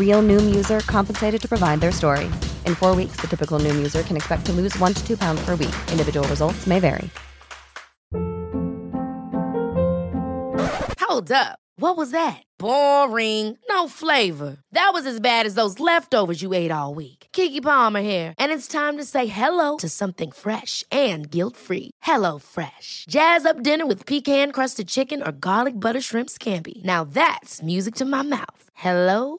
Real Noom user compensated to provide their story. In four weeks, the typical Noom user can expect to lose one to two pounds per week. Individual results may vary. Hold up. What was that? Boring. No flavor. That was as bad as those leftovers you ate all week. Keke Palmer here, and it's time to say hello to something fresh and guilt-free. Hello Fresh. Jazz up dinner with pecan-crusted chicken or garlic butter shrimp scampi. Now that's music to my mouth. Hello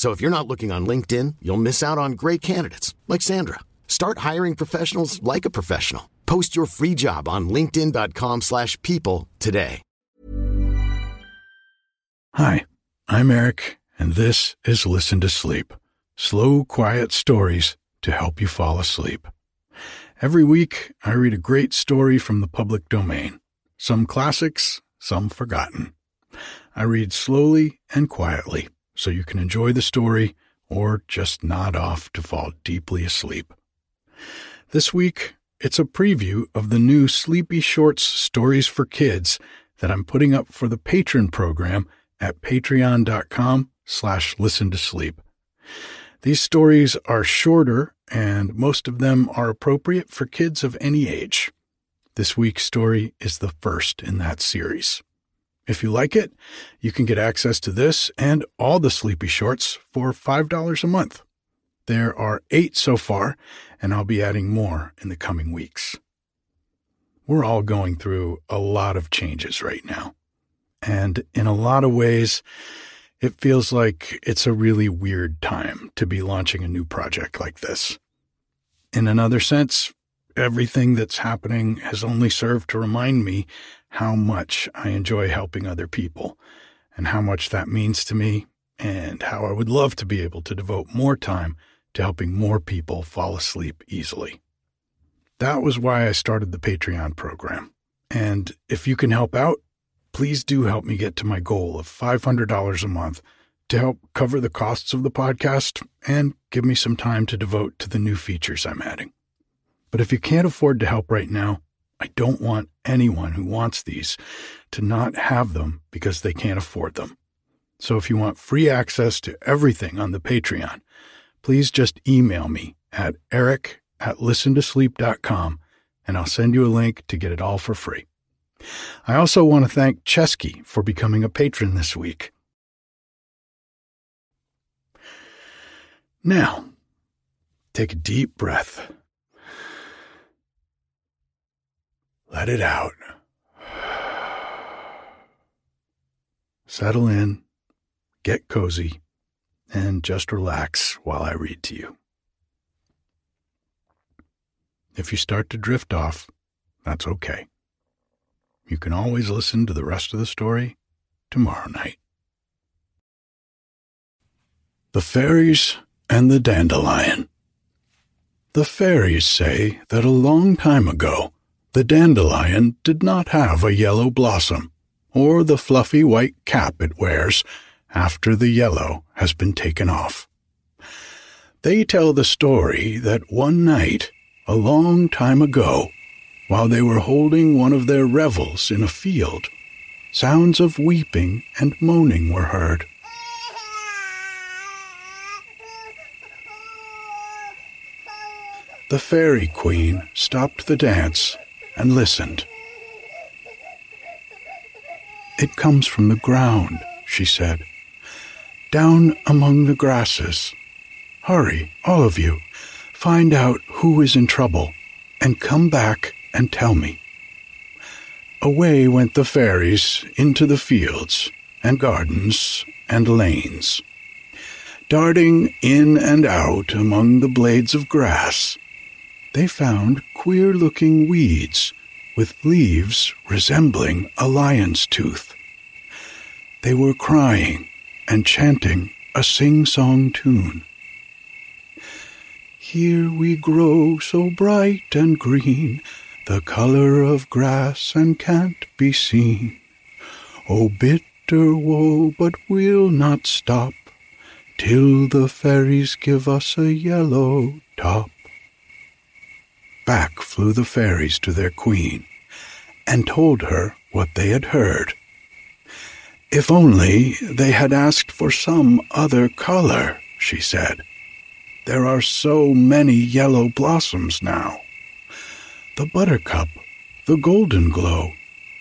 So if you're not looking on LinkedIn, you'll miss out on great candidates like Sandra. Start hiring professionals like a professional. Post your free job on linkedin.com/people today. Hi, I'm Eric, and this is Listen to Sleep slow, quiet stories to help you fall asleep. Every week, I read a great story from the public domain, some classics, some forgotten. I read slowly and quietly so you can enjoy the story or just nod off to fall deeply asleep. This week, it's a preview of the new Sleepy Shorts Stories for Kids that I'm putting up for the patron program at patreon.com slash listen to sleep. These stories are shorter and most of them are appropriate for kids of any age. This week's story is the first in that series. If you like it, you can get access to this and all the Sleepy Shorts for $5 a month. There are eight so far, and I'll be adding more in the coming weeks. We're all going through a lot of changes right now. And in a lot of ways, it feels like it's a really weird time to be launching a new project like this. In another sense, everything that's happening has only served to remind me how much I enjoy helping other people and how much that means to me and how I would love to be able to devote more time to helping more people fall asleep easily. That was why I started the Patreon program. And if you can help out, please do help me get to my goal of $500 a month to help cover the costs of the podcast and give me some time to devote to the new features I'm adding. But if you can't afford to help right now, I don't want anyone who wants these to not have them because they can't afford them. So if you want free access to everything on the Patreon, please just email me at eric at listentosleep.com and I'll send you a link to get it all for free. I also want to thank Chesky for becoming a patron this week. Now, take a deep breath. Let it out. Settle in, get cozy, and just relax while I read to you. If you start to drift off, that's okay. You can always listen to the rest of the story tomorrow night. The Fairies and the Dandelion. The fairies say that a long time ago, the dandelion did not have a yellow blossom or the fluffy white cap it wears after the yellow has been taken off. They tell the story that one night, a long time ago, while they were holding one of their revels in a field, sounds of weeping and moaning were heard. The Fairy Queen stopped the dance and listened. It comes from the ground, she said, down among the grasses. Hurry, all of you, find out who is in trouble, and come back and tell me. Away went the fairies into the fields and gardens and lanes, darting in and out among the blades of grass they found queer looking weeds with leaves resembling a lion's tooth. They were crying and chanting a sing song tune. Here we grow so bright and green, the color of grass and can't be seen. Oh, bitter woe, but we'll not stop till the fairies give us a yellow top back flew the fairies to their queen and told her what they had heard. If only they had asked for some other color, she said. There are so many yellow blossoms now. The buttercup, the golden glow,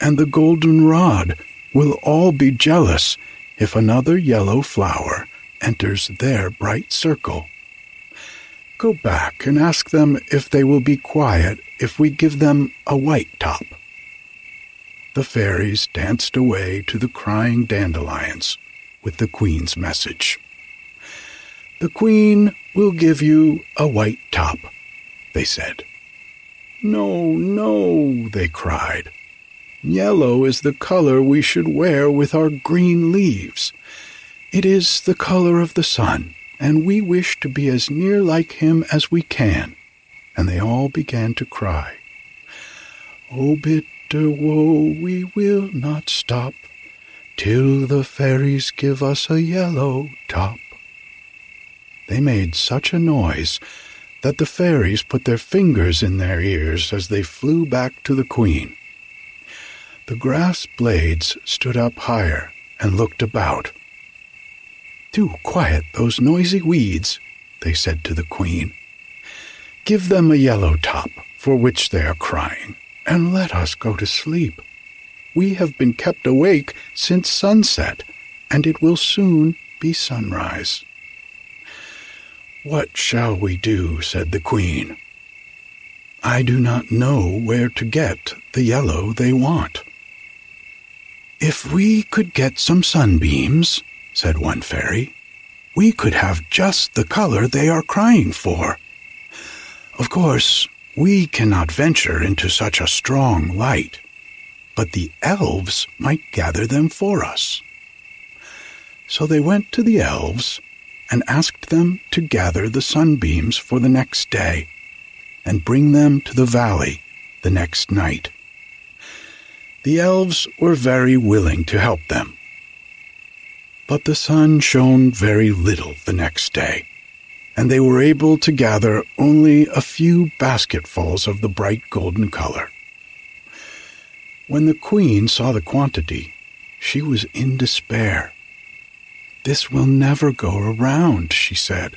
and the goldenrod will all be jealous if another yellow flower enters their bright circle. Go back and ask them if they will be quiet if we give them a white top. The fairies danced away to the crying dandelions with the Queen's message. The Queen will give you a white top, they said. No, no, they cried. Yellow is the color we should wear with our green leaves. It is the color of the sun and we wish to be as near like him as we can. And they all began to cry. Oh, bitter woe, we will not stop till the fairies give us a yellow top. They made such a noise that the fairies put their fingers in their ears as they flew back to the queen. The grass blades stood up higher and looked about. Do quiet those noisy weeds, they said to the queen. Give them a yellow top for which they are crying, and let us go to sleep. We have been kept awake since sunset, and it will soon be sunrise. What shall we do? said the queen. I do not know where to get the yellow they want. If we could get some sunbeams, said one fairy, we could have just the color they are crying for. Of course, we cannot venture into such a strong light, but the elves might gather them for us. So they went to the elves and asked them to gather the sunbeams for the next day and bring them to the valley the next night. The elves were very willing to help them but the sun shone very little the next day, and they were able to gather only a few basketfuls of the bright golden color. When the queen saw the quantity, she was in despair. This will never go around, she said,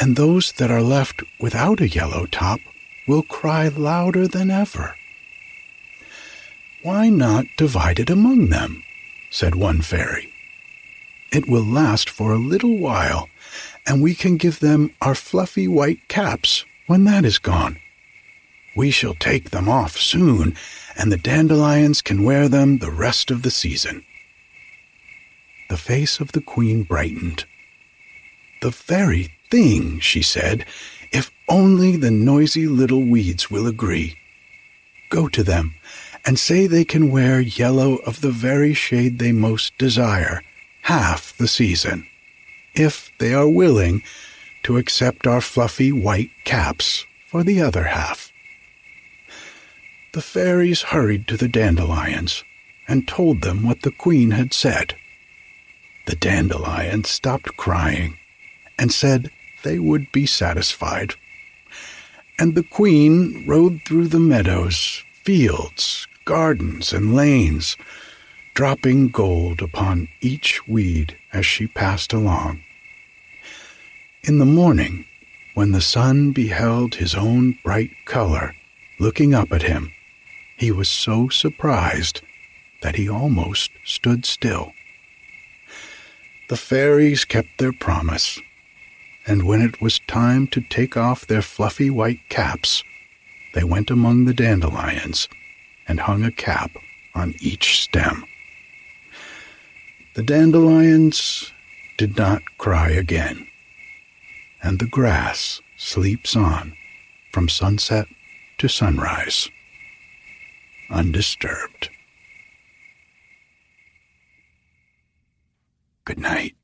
and those that are left without a yellow top will cry louder than ever. Why not divide it among them? said one fairy. It will last for a little while, and we can give them our fluffy white caps when that is gone. We shall take them off soon, and the dandelions can wear them the rest of the season. The face of the queen brightened. The very thing, she said, if only the noisy little weeds will agree. Go to them and say they can wear yellow of the very shade they most desire half the season, if they are willing to accept our fluffy white caps for the other half. The fairies hurried to the dandelions and told them what the queen had said. The dandelions stopped crying and said they would be satisfied. And the queen rode through the meadows, fields, gardens, and lanes, dropping gold upon each weed as she passed along. In the morning, when the sun beheld his own bright color looking up at him, he was so surprised that he almost stood still. The fairies kept their promise, and when it was time to take off their fluffy white caps, they went among the dandelions and hung a cap on each stem. The dandelions did not cry again, and the grass sleeps on from sunset to sunrise, undisturbed. Good night.